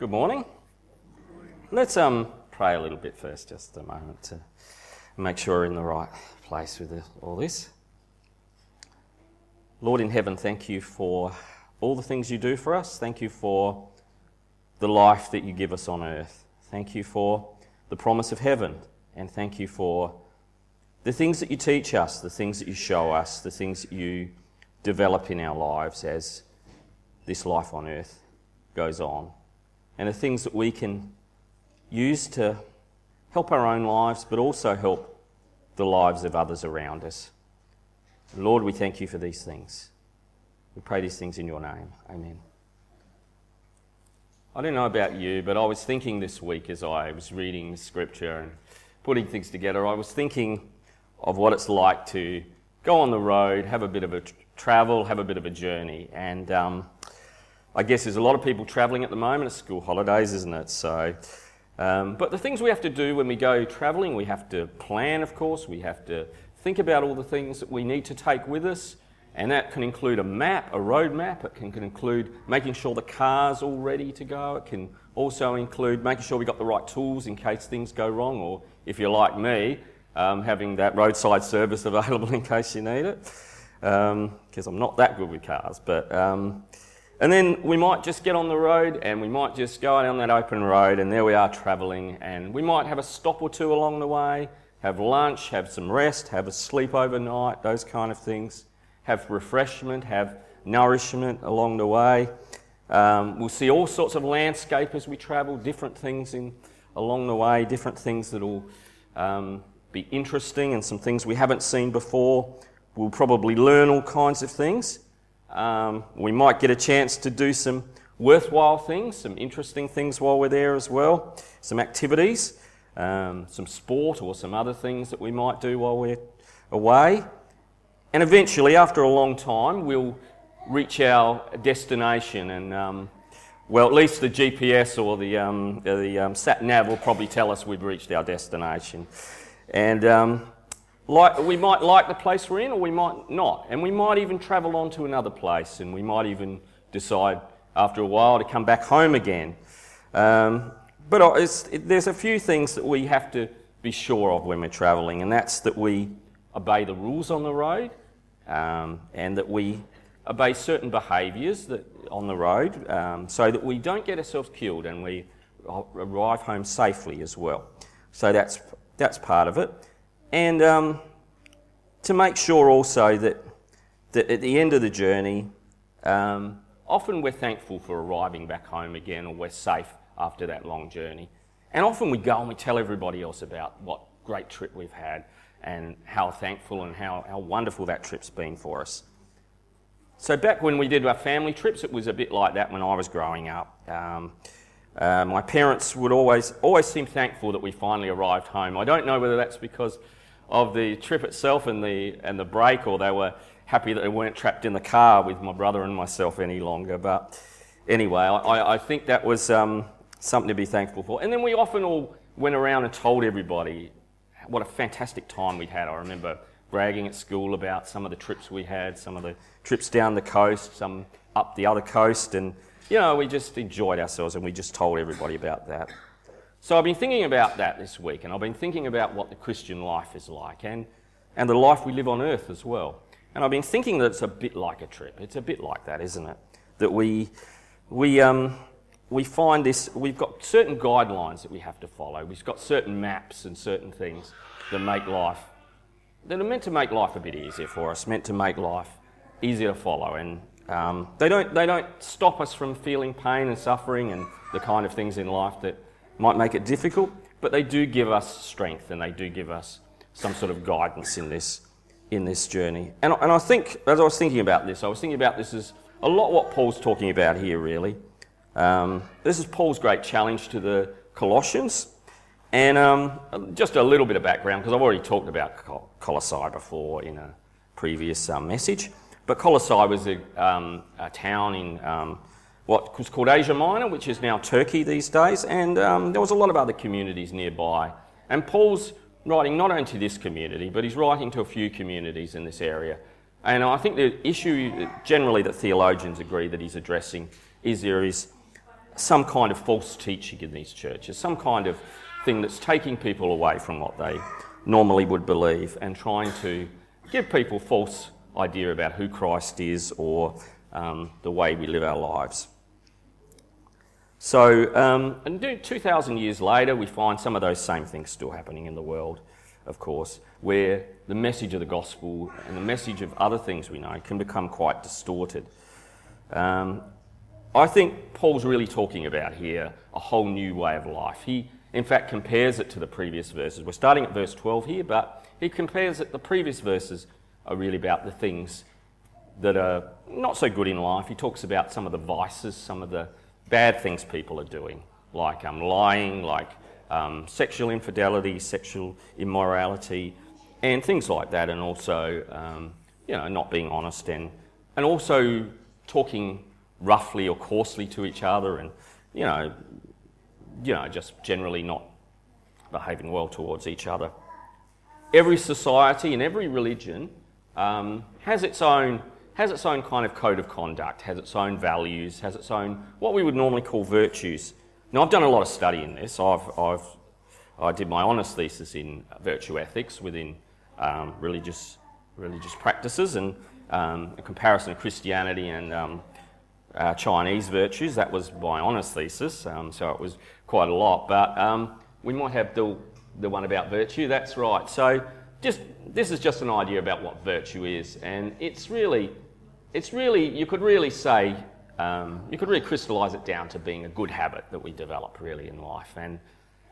Good morning. Let's um, pray a little bit first, just a moment to make sure we're in the right place with all this. Lord in heaven, thank you for all the things you do for us. Thank you for the life that you give us on earth. Thank you for the promise of heaven. And thank you for the things that you teach us, the things that you show us, the things that you develop in our lives as this life on earth goes on. And the things that we can use to help our own lives, but also help the lives of others around us. Lord, we thank you for these things. We pray these things in your name. Amen. I don't know about you, but I was thinking this week as I was reading scripture and putting things together, I was thinking of what it's like to go on the road, have a bit of a travel, have a bit of a journey. And um, I guess there's a lot of people travelling at the moment. It's school holidays, isn't it? So, um, but the things we have to do when we go travelling, we have to plan, of course. We have to think about all the things that we need to take with us. And that can include a map, a road map. It can, can include making sure the car's all ready to go. It can also include making sure we've got the right tools in case things go wrong, or if you're like me, um, having that roadside service available in case you need it. Because um, I'm not that good with cars. But, um, and then we might just get on the road and we might just go down that open road, and there we are travelling. And we might have a stop or two along the way, have lunch, have some rest, have a sleep overnight, those kind of things have refreshment, have nourishment along the way. Um, we'll see all sorts of landscape as we travel, different things in, along the way, different things that will um, be interesting and some things we haven't seen before. We'll probably learn all kinds of things. Um, we might get a chance to do some worthwhile things, some interesting things while we're there as well, some activities, um, some sport or some other things that we might do while we're away. And eventually, after a long time, we'll reach our destination. And, um, well, at least the GPS or the, um, the um, sat nav will probably tell us we've reached our destination. And um, like, we might like the place we're in, or we might not. And we might even travel on to another place, and we might even decide after a while to come back home again. Um, but it, there's a few things that we have to be sure of when we're travelling, and that's that we obey the rules on the road um, and that we obey certain behaviours on the road um, so that we don't get ourselves killed and we arrive home safely as well. So that's, that's part of it. And um, to make sure also that, that at the end of the journey, um, often we're thankful for arriving back home again or we're safe after that long journey. And often we go and we tell everybody else about what great trip we've had and how thankful and how, how wonderful that trip's been for us. So, back when we did our family trips, it was a bit like that when I was growing up. Um, uh, my parents would always, always seem thankful that we finally arrived home. I don't know whether that's because of the trip itself and the, and the break, or they were happy that they weren't trapped in the car with my brother and myself any longer. But anyway, I, I think that was um, something to be thankful for. And then we often all went around and told everybody what a fantastic time we'd had. I remember bragging at school about some of the trips we had, some of the trips down the coast, some up the other coast, and you know, we just enjoyed ourselves and we just told everybody about that. So I've been thinking about that this week, and I've been thinking about what the Christian life is like and, and the life we live on earth as well. And I've been thinking that it's a bit like a trip. It's a bit like that, isn't it? That we, we, um, we find this, we've got certain guidelines that we have to follow. We've got certain maps and certain things that make life, that are meant to make life a bit easier for us, meant to make life easier to follow. And um, they, don't, they don't stop us from feeling pain and suffering and the kind of things in life that might make it difficult, but they do give us strength and they do give us some sort of guidance in this, in this journey. And, and I think, as I was thinking about this, I was thinking about this as a lot what Paul's talking about here, really. Um, this is Paul's great challenge to the Colossians. And um, just a little bit of background, because I've already talked about Colossae before in a previous um, message. But Colossae was a, um, a town in um, what was called Asia Minor, which is now Turkey these days. And um, there was a lot of other communities nearby. And Paul's writing not only to this community, but he's writing to a few communities in this area. And I think the issue generally that theologians agree that he's addressing is there is some kind of false teaching in these churches, some kind of thing that's taking people away from what they normally would believe and trying to give people false idea about who Christ is or um, the way we live our lives. So, um, and 2,000 years later, we find some of those same things still happening in the world, of course, where the message of the gospel and the message of other things we know can become quite distorted. Um, I think Paul's really talking about here a whole new way of life. He, in fact, compares it to the previous verses. We're starting at verse 12 here, but he compares it, the previous verses are really about the things that are not so good in life. He talks about some of the vices, some of the bad things people are doing, like um, lying, like um, sexual infidelity, sexual immorality, and things like that, and also, um, you know, not being honest and, and also talking roughly or coarsely to each other and, you know, you know, just generally not behaving well towards each other. Every society and every religion um, has its own has its own kind of code of conduct, has its own values, has its own what we would normally call virtues. Now, I've done a lot of study in this. I've, I've I did my honours thesis in virtue ethics within um, religious religious practices and um, a comparison of Christianity and um, uh, Chinese virtues. That was my honours thesis, um, so it was quite a lot. But um, we might have the, the one about virtue, that's right. So just, this is just an idea about what virtue is, and it's really, it's really you could really say, um, you could really crystallise it down to being a good habit that we develop really in life, and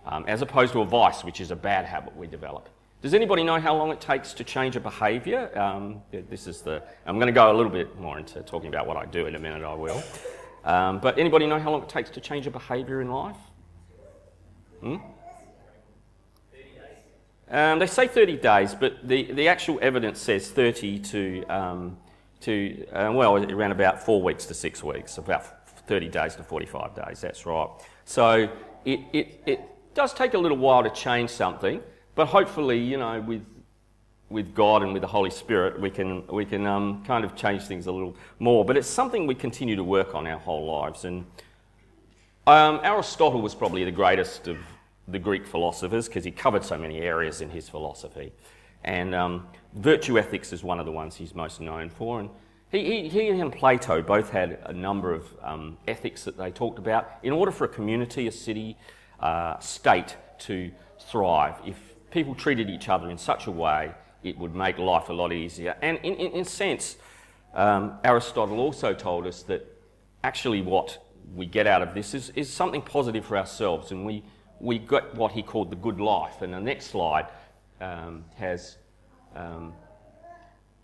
um, as opposed to a vice, which is a bad habit we develop. Does anybody know how long it takes to change a behaviour? Um, this is the. I'm going to go a little bit more into talking about what I do in a minute. I will. Um, but anybody know how long it takes to change a behaviour in life? Hmm? Um, they say 30 days, but the, the actual evidence says 30 to, um, to uh, well, it around about four weeks to six weeks, about 30 days to 45 days, that's right. So it, it, it does take a little while to change something. But hopefully, you know, with, with God and with the Holy Spirit, we can, we can um, kind of change things a little more. But it's something we continue to work on our whole lives. And um, Aristotle was probably the greatest of the Greek philosophers because he covered so many areas in his philosophy. And um, virtue ethics is one of the ones he's most known for. And he, he, he and Plato both had a number of um, ethics that they talked about. In order for a community, a city, uh, state to thrive, if people treated each other in such a way, it would make life a lot easier. And in, in, in a sense, um, Aristotle also told us that actually what we get out of this is, is something positive for ourselves, and we, we get what he called the good life. And the next slide um, has um,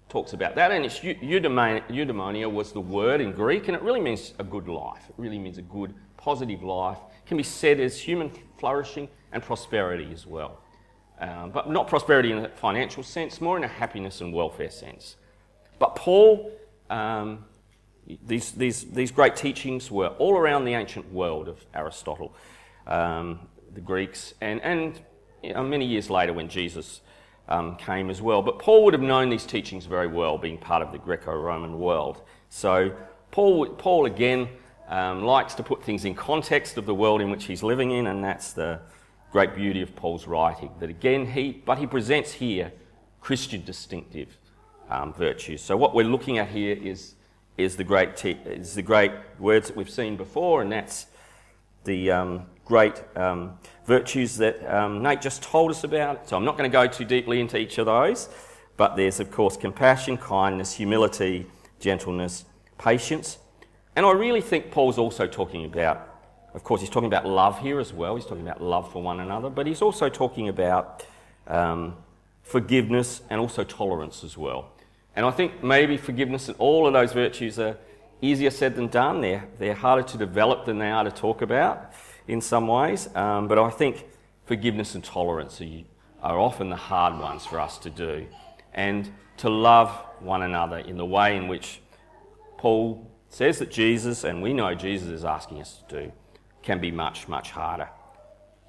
talks about that, and it's eudaimonia was the word in Greek, and it really means a good life. It really means a good, positive life. It can be said as human flourishing and prosperity as well. Um, but not prosperity in a financial sense, more in a happiness and welfare sense. But Paul, um, these, these, these great teachings were all around the ancient world of Aristotle, um, the Greeks, and, and many years later when Jesus um, came as well. But Paul would have known these teachings very well, being part of the Greco Roman world. So Paul, Paul again, um, likes to put things in context of the world in which he's living in, and that's the great beauty of Paul's writing. That again, he, but he presents here Christian distinctive um, virtues. So what we're looking at here is, is, the great te- is the great words that we've seen before, and that's the um, great um, virtues that um, Nate just told us about. So I'm not going to go too deeply into each of those, but there's, of course, compassion, kindness, humility, gentleness, patience. And I really think Paul's also talking about of course, he's talking about love here as well. He's talking about love for one another, but he's also talking about um, forgiveness and also tolerance as well. And I think maybe forgiveness and all of those virtues are easier said than done. They're, they're harder to develop than they are to talk about in some ways. Um, but I think forgiveness and tolerance are, are often the hard ones for us to do. And to love one another in the way in which Paul says that Jesus, and we know Jesus is asking us to do can be much, much harder.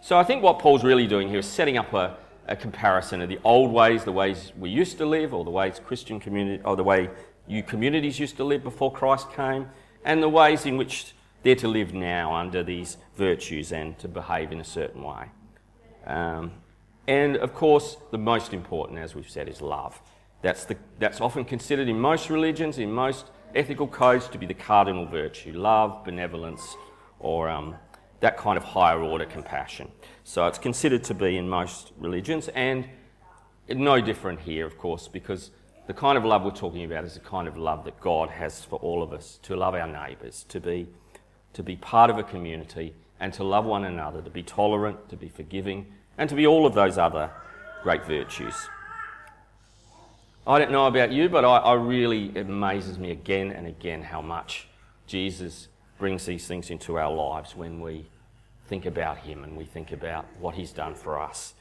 So I think what Paul's really doing here is setting up a, a comparison of the old ways, the ways we used to live, or the ways Christian community, or the way you communities used to live before Christ came, and the ways in which they're to live now under these virtues and to behave in a certain way. Um, and of course, the most important, as we've said, is love. That's, the, that's often considered in most religions, in most ethical codes, to be the cardinal virtue love, benevolence, or um, that kind of higher order compassion. So it's considered to be in most religions, and no different here, of course, because the kind of love we're talking about is the kind of love that God has for all of us to love our neighbours, to be, to be part of a community, and to love one another, to be tolerant, to be forgiving, and to be all of those other great virtues. I don't know about you, but I, I really, it amazes me again and again how much Jesus brings these things into our lives when we think about Him and we think about what He's done for us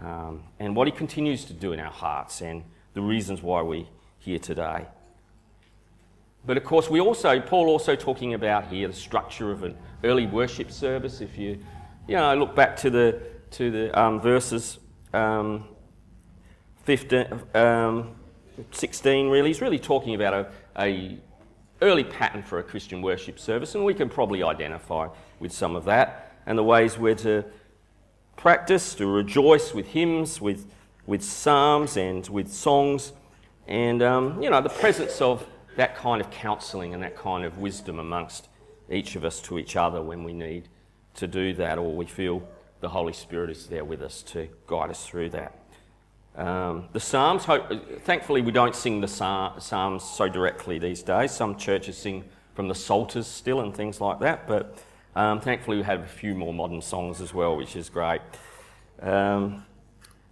um, and what He continues to do in our hearts and the reasons why we're here today. But of course, we also, Paul also talking about here the structure of an early worship service. If you, you know, look back to the, to the um, verses um, 15, um, 16, really, he's really talking about a, a early pattern for a Christian worship service, and we can probably identify with some of that and the ways we're to practice, to rejoice with hymns, with, with psalms, and with songs, and um, you know the presence of that kind of counselling and that kind of wisdom amongst each of us to each other when we need to do that, or we feel the Holy Spirit is there with us to guide us through that. Um, the Psalms, thankfully, we don't sing the Psalms so directly these days. Some churches sing from the Psalters still and things like that, but um, thankfully, we have a few more modern songs as well, which is great. Um,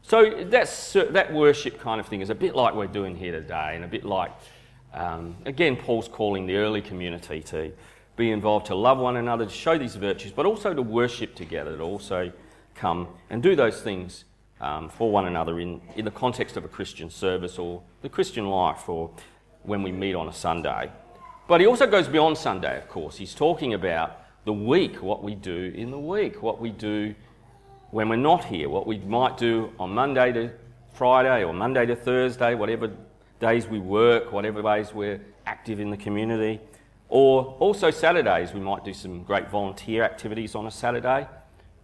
so that's, that worship kind of thing is a bit like we're doing here today, and a bit like, um, again, Paul's calling the early community to be involved, to love one another, to show these virtues, but also to worship together, to also come and do those things um, for one another in, in the context of a Christian service or the Christian life or when we meet on a Sunday. But he also goes beyond Sunday, of course. He's talking about the week, what we do in the week, what we do when we're not here, what we might do on Monday to Friday or Monday to Thursday, whatever days we work, whatever days we're active in the community. Or also Saturdays, we might do some great volunteer activities on a Saturday.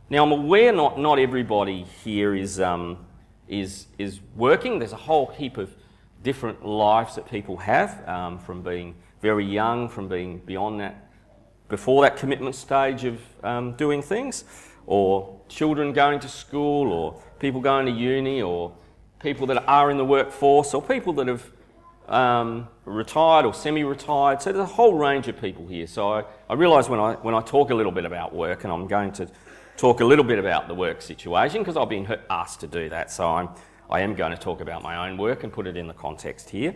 Now, I'm aware not, not everybody here is, um, is, is working. There's a whole heap of different lives that people have, um, from being very young, from being beyond that, before that commitment stage of um, doing things, or children going to school, or people going to uni, or people that are in the workforce, or people that have um, retired or semi retired. So there's a whole range of people here. So I, I realise when I, when I talk a little bit about work, and I'm going to talk a little bit about the work situation because I've been asked to do that. So I'm, I am going to talk about my own work and put it in the context here.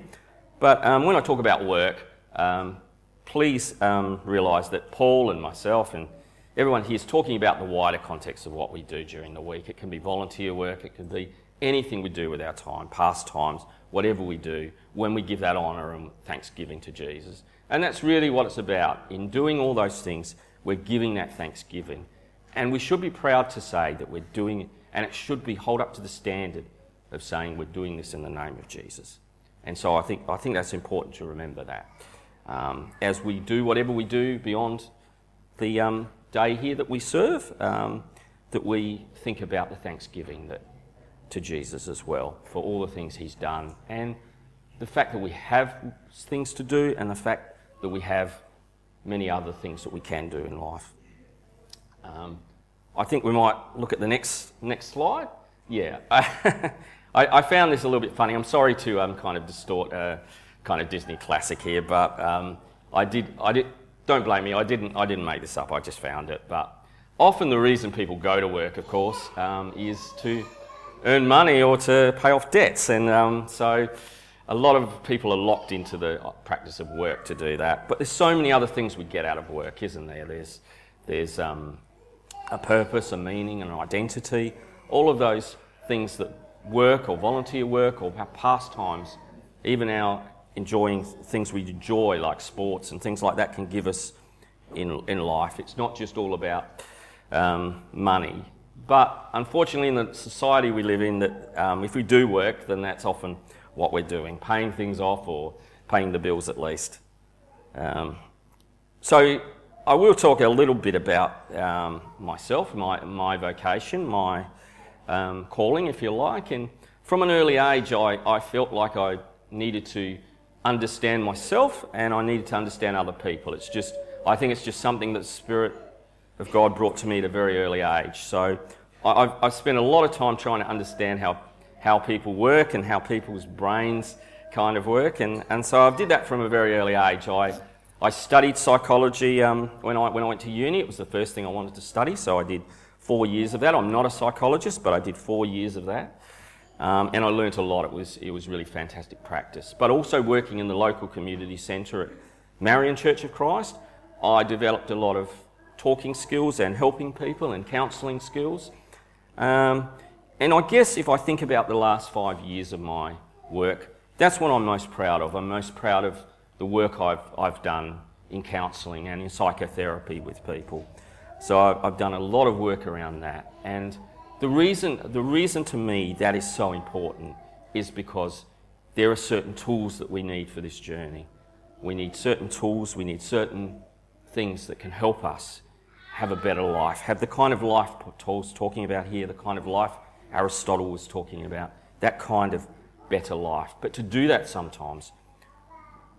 But um, when I talk about work, um, please um, realise that Paul and myself and everyone here is talking about the wider context of what we do during the week. It can be volunteer work, it can be anything we do with our time, pastimes, whatever we do, when we give that honour and thanksgiving to Jesus. And that's really what it's about. In doing all those things, we're giving that thanksgiving. And we should be proud to say that we're doing it, and it should be held up to the standard of saying we're doing this in the name of Jesus. And so I think, I think that's important to remember that. Um, as we do whatever we do beyond the um, day here that we serve, um, that we think about the thanksgiving that, to Jesus as well for all the things he's done and the fact that we have things to do and the fact that we have many other things that we can do in life. Um, I think we might look at the next next slide. Yeah, I, I, found this a little bit funny. I'm sorry to um, kind of distort a kind of Disney classic here, but um, I did I did. Don't blame me. I didn't I didn't make this up. I just found it. But often the reason people go to work, of course, um, is to earn money or to pay off debts, and um, so a lot of people are locked into the practice of work to do that. But there's so many other things we get out of work, isn't there? There's there's um, a purpose, a meaning, an identity. All of those things that work or volunteer work or our pastimes, even our enjoying things we enjoy like sports and things like that can give us in, in life. It's not just all about um, money. But unfortunately, in the society we live in, that um, if we do work, then that's often what we're doing, paying things off or paying the bills at least. Um, so I will talk a little bit about um, myself, my, my vocation, my um, calling, if you like. And from an early age, I, I felt like I needed to understand myself and I needed to understand other people. It's just, I think it's just something that the Spirit of God brought to me at a very early age. So I, have I've spent a lot of time trying to understand how, how people work and how people's brains kind of work. And, and so I did that from a very early age. I, I studied psychology um, when, I, when I went to uni. It was the first thing I wanted to study, so I did four years of that. I'm not a psychologist, but I did four years of that. Um, and I learnt a lot. It was, it was really fantastic practice. But also working in the local community centre at Marion Church of Christ, I developed a lot of talking skills and helping people and counselling skills. Um, and I guess if I think about the last five years of my work, that's what I'm most proud of. I'm most proud of the work I've, I've done in counselling and in psychotherapy with people. So I've, I've done a lot of work around that. And the reason, the reason to me that is so important is because there are certain tools that we need for this journey. We need certain tools, we need certain things that can help us have a better life, have the kind of life Paul's talking about here, the kind of life Aristotle was talking about, that kind of better life. But to do that sometimes,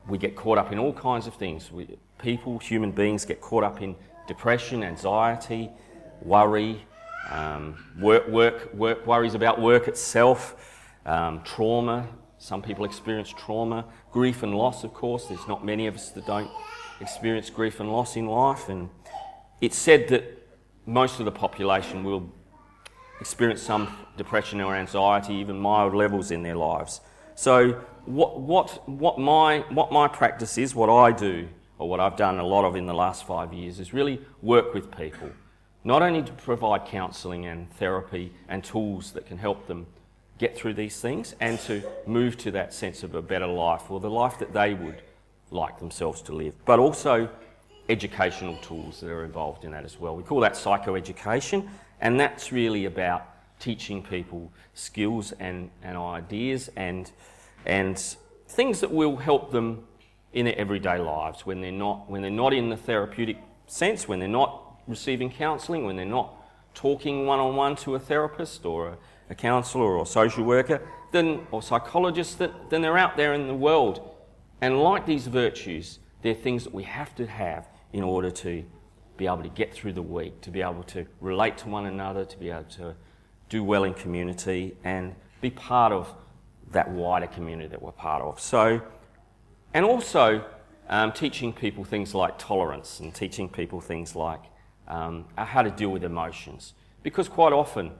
we get caught up in all kinds of things. We, people, human beings, get caught up in depression, anxiety, worry, um, work, work, work, worries about work itself, um, trauma. Some people experience trauma, grief and loss, of course. There's not many of us that don't experience grief and loss in life. And it's said that most of the population will experience some depression or anxiety, even mild levels in their lives. So, what, what, what, my, what my practice is, what I do, or what I've done a lot of in the last five years, is really work with people. Not only to provide counselling and therapy and tools that can help them get through these things and to move to that sense of a better life or the life that they would like themselves to live, but also educational tools that are involved in that as well. We call that psychoeducation, and that's really about teaching people skills and, and ideas and, and things that will help them in their everyday lives when they're, not, when they're not in the therapeutic sense, when they're not receiving counselling, when they're not talking one on one to a therapist or a, counsellor or a social worker, then, or psychologist, then, then they're out there in the world. And like these virtues, they're things that we have to have in order to be able to get through the week, to be able to relate to one another, to be able to do well in community and be part of that wider community that we're part of. So, and also um, teaching people things like tolerance and teaching people things like um, how to deal with emotions. Because quite often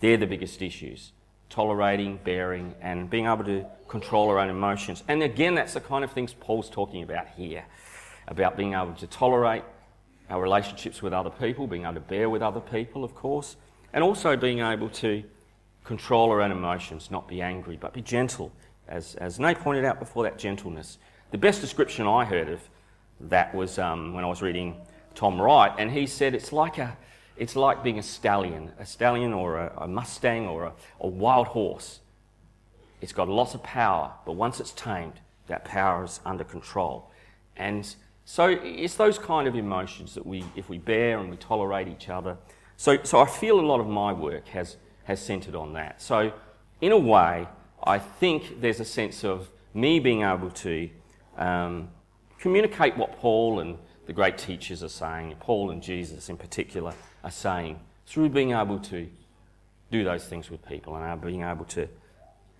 they're the biggest issues tolerating, bearing, and being able to control our own emotions. And again, that's the kind of things Paul's talking about here about being able to tolerate our relationships with other people, being able to bear with other people, of course, and also being able to control our own emotions, not be angry, but be gentle. As, as Nate pointed out before, that gentleness. The best description I heard of that was um, when I was reading Tom Wright, and he said it's like, a, it's like being a stallion, a stallion or a, a Mustang or a, a wild horse. It's got lots of power, but once it's tamed, that power is under control. And so it's those kind of emotions that we, if we bear and we tolerate each other. So, so I feel a lot of my work has, has centred on that. So, in a way, I think there's a sense of me being able to um, communicate what Paul and the great teachers are saying, Paul and Jesus in particular are saying, through being able to do those things with people and being able to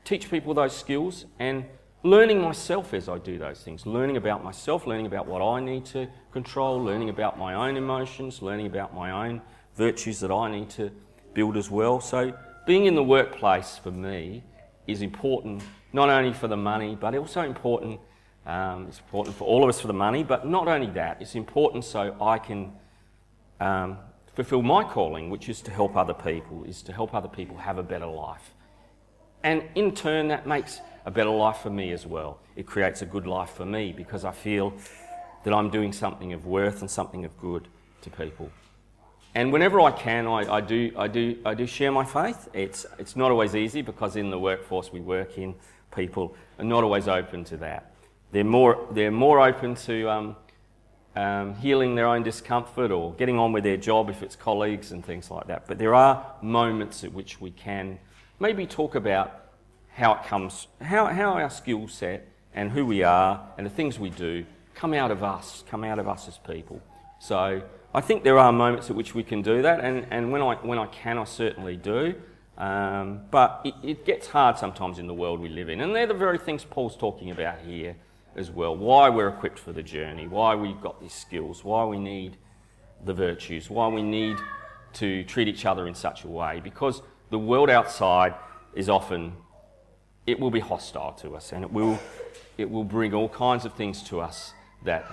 teach people those skills and learning myself as I do those things, learning about myself, learning about what I need to control, learning about my own emotions, learning about my own virtues that I need to build as well. So, being in the workplace for me is important not only for the money, but also important. Um, it's important for all of us for the money, but not only that, it's important so I can um, fulfill my calling, which is to help other people, is to help other people have a better life. And in turn, that makes a better life for me as well. It creates a good life for me because I feel that I'm doing something of worth and something of good to people. And whenever I can, I, I, do, I, do, I do share my faith. It's, it's not always easy because in the workforce we work in, people are not always open to that. They're more, they're more open to um, um, healing their own discomfort or getting on with their job if it's colleagues and things like that. But there are moments at which we can maybe talk about how it comes, how, how our skill set and who we are and the things we do come out of us, come out of us as people. So I think there are moments at which we can do that, and, and when, I, when I can, I certainly do. Um, but it, it gets hard sometimes in the world we live in, and they're the very things Paul's talking about here as well. Why we're equipped for the journey, why we've got these skills, why we need the virtues, why we need to treat each other in such a way. Because the world outside is often, it will be hostile to us and it will, it will bring all kinds of things to us that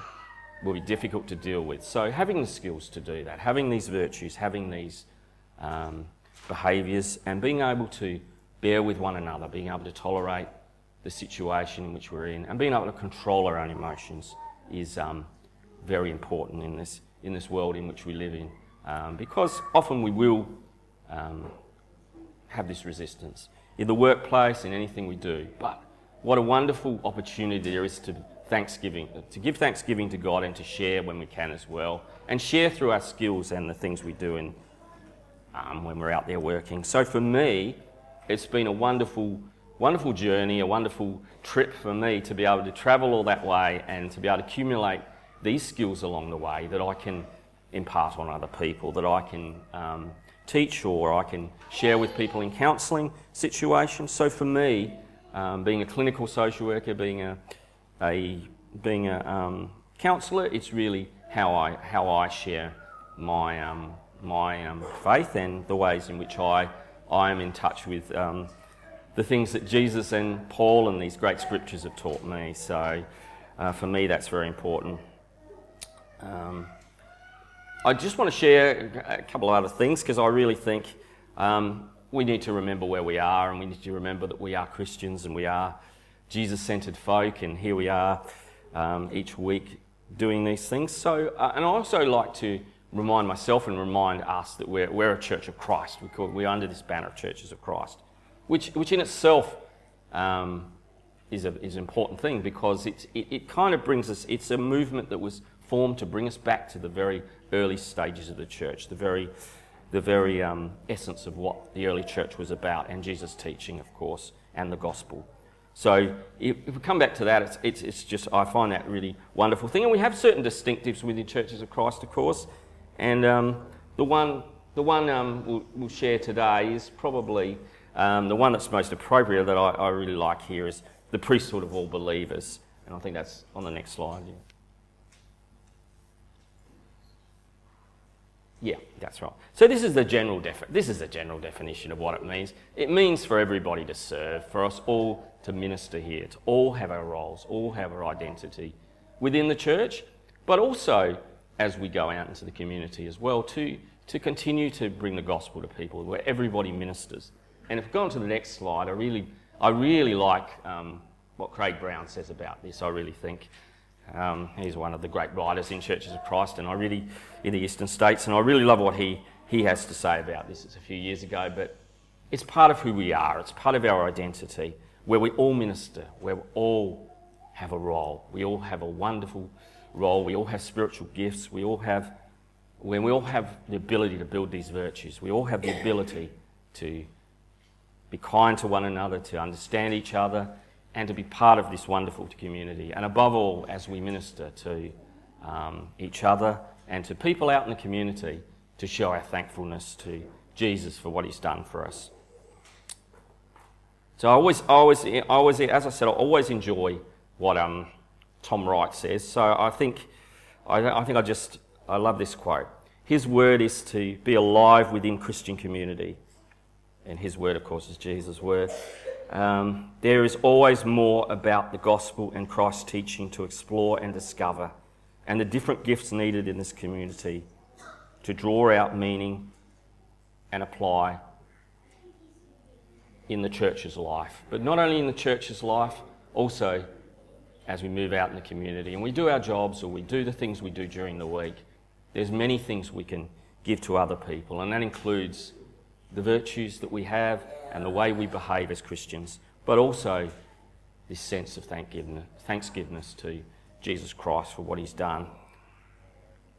will be difficult to deal with. So, having the skills to do that, having these virtues, having these um, behaviours, and being able to bear with one another, being able to tolerate the situation in which we're in, and being able to control our own emotions is um, very important in this, in this world in which we live in. Um, because often we will um, have this resistance in the workplace, in anything we do. But what a wonderful opportunity there is to thanksgiving, to give thanksgiving to God and to share when we can as well, and share through our skills and the things we do in, um, when we're out there working. So for me, it's been a wonderful wonderful journey, a wonderful trip for me to be able to travel all that way and to be able to accumulate these skills along the way that I can impart on other people, that I can um, teach or I can share with people in counselling situations. So for me, um, being a clinical social worker, being a, a being a um, counsellor, it's really how I how I share my um, my um, faith and the ways in which I I am in touch with um, the things that Jesus and Paul and these great scriptures have taught me. So uh, for me, that's very important. Um, I just want to share a couple of other things because I really think um, we need to remember where we are and we need to remember that we are Christians and we are Jesus centered folk, and here we are um, each week doing these things. So, uh, and I also like to remind myself and remind us that we're, we're a church of Christ. We we're under this banner of churches of Christ which, which in itself um, is, a, is an important thing because it, it, it kind of brings us, it's a movement that was formed to bring us back to the very early stages of the church, the very, the very um, essence of what the early church was about, and Jesus' teaching, of course, and the gospel. So if, if we come back to that, it's, it's, it's, just, I find that really wonderful thing. And we have certain distinctives within churches of Christ, of course. And um, the one, the one um, we'll, we'll, share today is probably um, the one that's most appropriate that I, I, really like here is the priesthood of all believers. And I think that's on the next slide. Yeah, yeah that's right. So this is the general defi- this is the general definition of what it means. It means for everybody to serve, for us all to minister here, to all have our roles, all have our identity within the church, but also as we go out into the community as well to, to continue to bring the gospel to people where everybody ministers. And if we go on to the next slide, I really, I really like um, what Craig Brown says about this. I really think um, he's one of the great writers in Churches of Christ, and I really in the Eastern States, and I really love what he he has to say about this. It's a few years ago, but it's part of who we are. It's part of our identity, where we all minister, where we all have a role. We all have a wonderful role. We all have spiritual gifts. We all have when we all have the ability to build these virtues. We all have the ability to be kind to one another, to understand each other, and to be part of this wonderful community. And above all, as we minister to um, each other and to people out in the community, to show our thankfulness to Jesus for what he's done for us. So I always, always, always as I said, I always enjoy what um, Tom Wright says. So I think, I, I think I just, I love this quote. His word is to be alive within Christian community and his word, of course, is Jesus' word. Um, there is always more about the gospel and Christ's teaching to explore and discover, and the different gifts needed in this community to draw out meaning and apply in the church's life. But not only in the church's life, also as we move out in the community and we do our jobs or we do the things we do during the week. There's many things we can give to other people, and that includes the virtues that we have and the way we behave as Christians, but also this sense of thanksgiving to Jesus Christ for what he's done.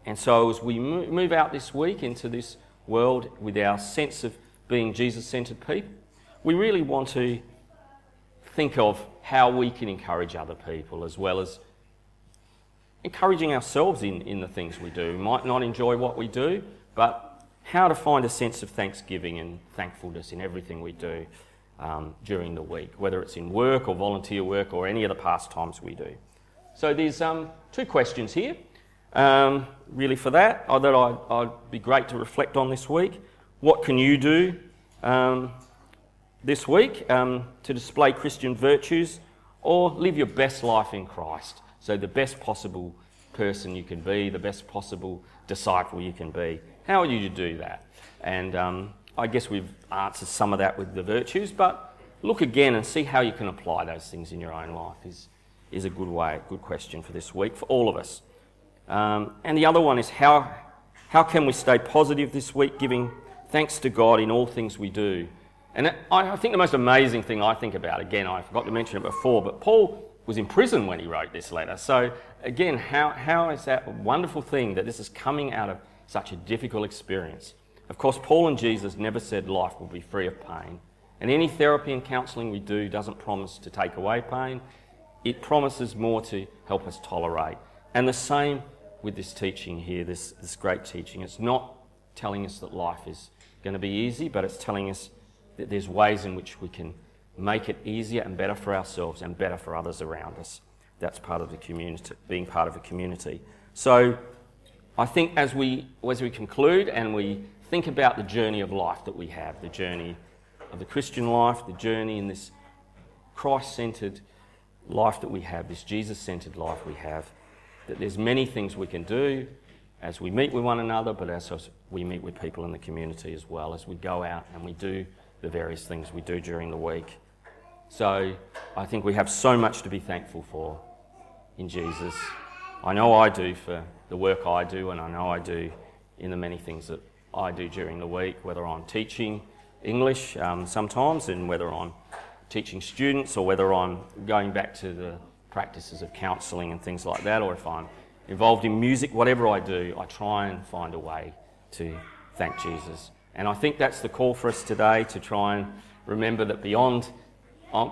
And so, as we move out this week into this world with our sense of being Jesus centered people, we really want to think of how we can encourage other people as well as encouraging ourselves in, in the things we do. We might not enjoy what we do, but how to find a sense of thanksgiving and thankfulness in everything we do um, during the week, whether it's in work or volunteer work or any of the pastimes we do. So there's um, two questions here, um, really for that, that I'd, I'd, be great to reflect on this week. What can you do um, this week um, to display Christian virtues or live your best life in Christ. So, the best possible person you can be, the best possible disciple you can be. How are you to do that? And um, I guess we've answered some of that with the virtues, but look again and see how you can apply those things in your own life is, is a good way, good question for this week for all of us. Um, and the other one is how, how can we stay positive this week, giving thanks to God in all things we do? And I think the most amazing thing I think about, again, I forgot to mention it before, but Paul was in prison when he wrote this letter. So, again, how, how is that wonderful thing that this is coming out of such a difficult experience? Of course, Paul and Jesus never said life will be free of pain. And any therapy and counselling we do doesn't promise to take away pain, it promises more to help us tolerate. And the same with this teaching here, this, this great teaching. It's not telling us that life is going to be easy, but it's telling us that there's ways in which we can make it easier and better for ourselves and better for others around us. That's part of the community, being part of a community. So I think as we, as we conclude and we think about the journey of life that we have, the journey of the Christian life, the journey in this Christ centered life that we have, this Jesus centered life we have, that there's many things we can do as we meet with one another, but as we meet with people in the community as well, as we go out and we do the various things we do during the week. So I think we have so much to be thankful for in Jesus. I know I do for the work I do, and I know I do in the many things that I do during the week, whether I'm teaching English um, sometimes, and whether I'm teaching students, or whether I'm going back to the practices of counselling and things like that, or if I'm involved in music, whatever I do, I try and find a way to thank Jesus. And I think that's the call for us today to try and remember that beyond,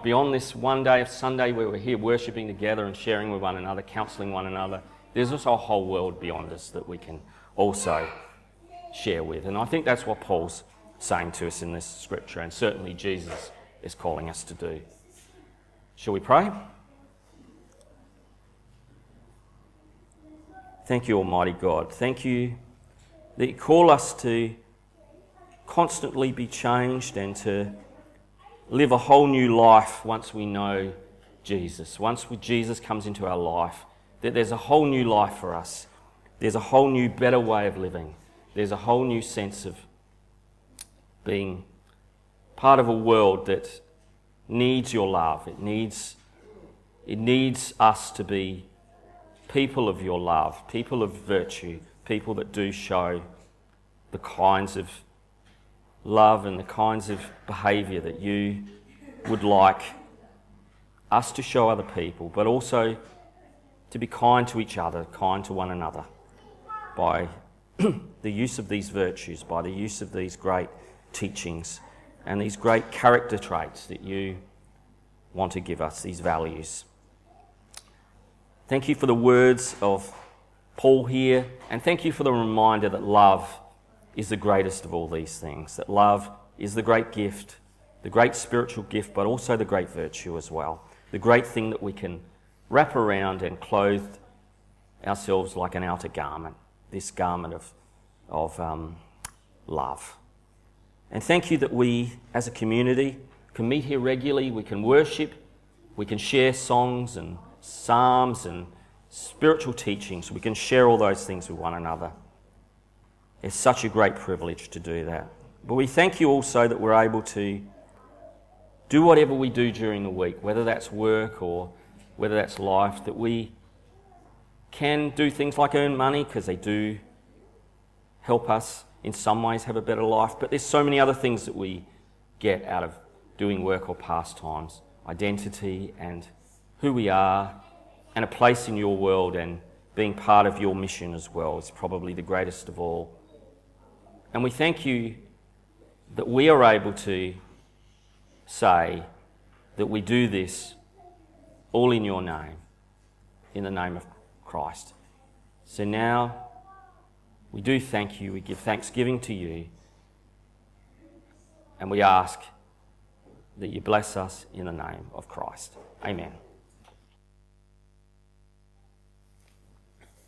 beyond this one day of Sunday where we're here worshipping together and sharing with one another, counselling one another, there's also a whole world beyond us that we can also share with. And I think that's what Paul's saying to us in this scripture, and certainly Jesus is calling us to do. Shall we pray? Thank you, Almighty God. Thank you that you call us to constantly be changed and to live a whole new life once we know Jesus. Once Jesus comes into our life, that there's a whole new life for us. There's a whole new, better way of living. There's a whole new sense of being part of a world that needs your love. It needs, it needs us to be people of your love, people of virtue, people that do show the kinds of love and the kinds of behaviour that you would like us to show other people, but also to be kind to each other, kind to one another by the use of these virtues, by the use of these great teachings and these great character traits that you want to give us, these values. Thank you for the words of Paul here, and thank you for the reminder that love is the greatest of all these things, that love is the great gift, the great spiritual gift, but also the great virtue as well. The great thing that we can wrap around and clothe ourselves like an outer garment, this garment of, of um, love. And thank you that we, as a community, can meet here regularly, we can worship, we can share songs and psalms and spiritual teachings, we can share all those things with one another. It's such a great privilege to do that. But we thank you also that we're able to do whatever we do during the week, whether that's work or whether that's life, that we can do things like earn money because they do help us in some ways have a better life. But there's so many other things that we get out of doing work or pastimes identity and who we are and a place in your world and being part of your mission as well is probably the greatest of all. And we thank you that we are able to say that we do this all in your name, in the name of Christ. So now we do thank you, we give thanksgiving to you, and we ask that you bless us in the name of Christ. Amen.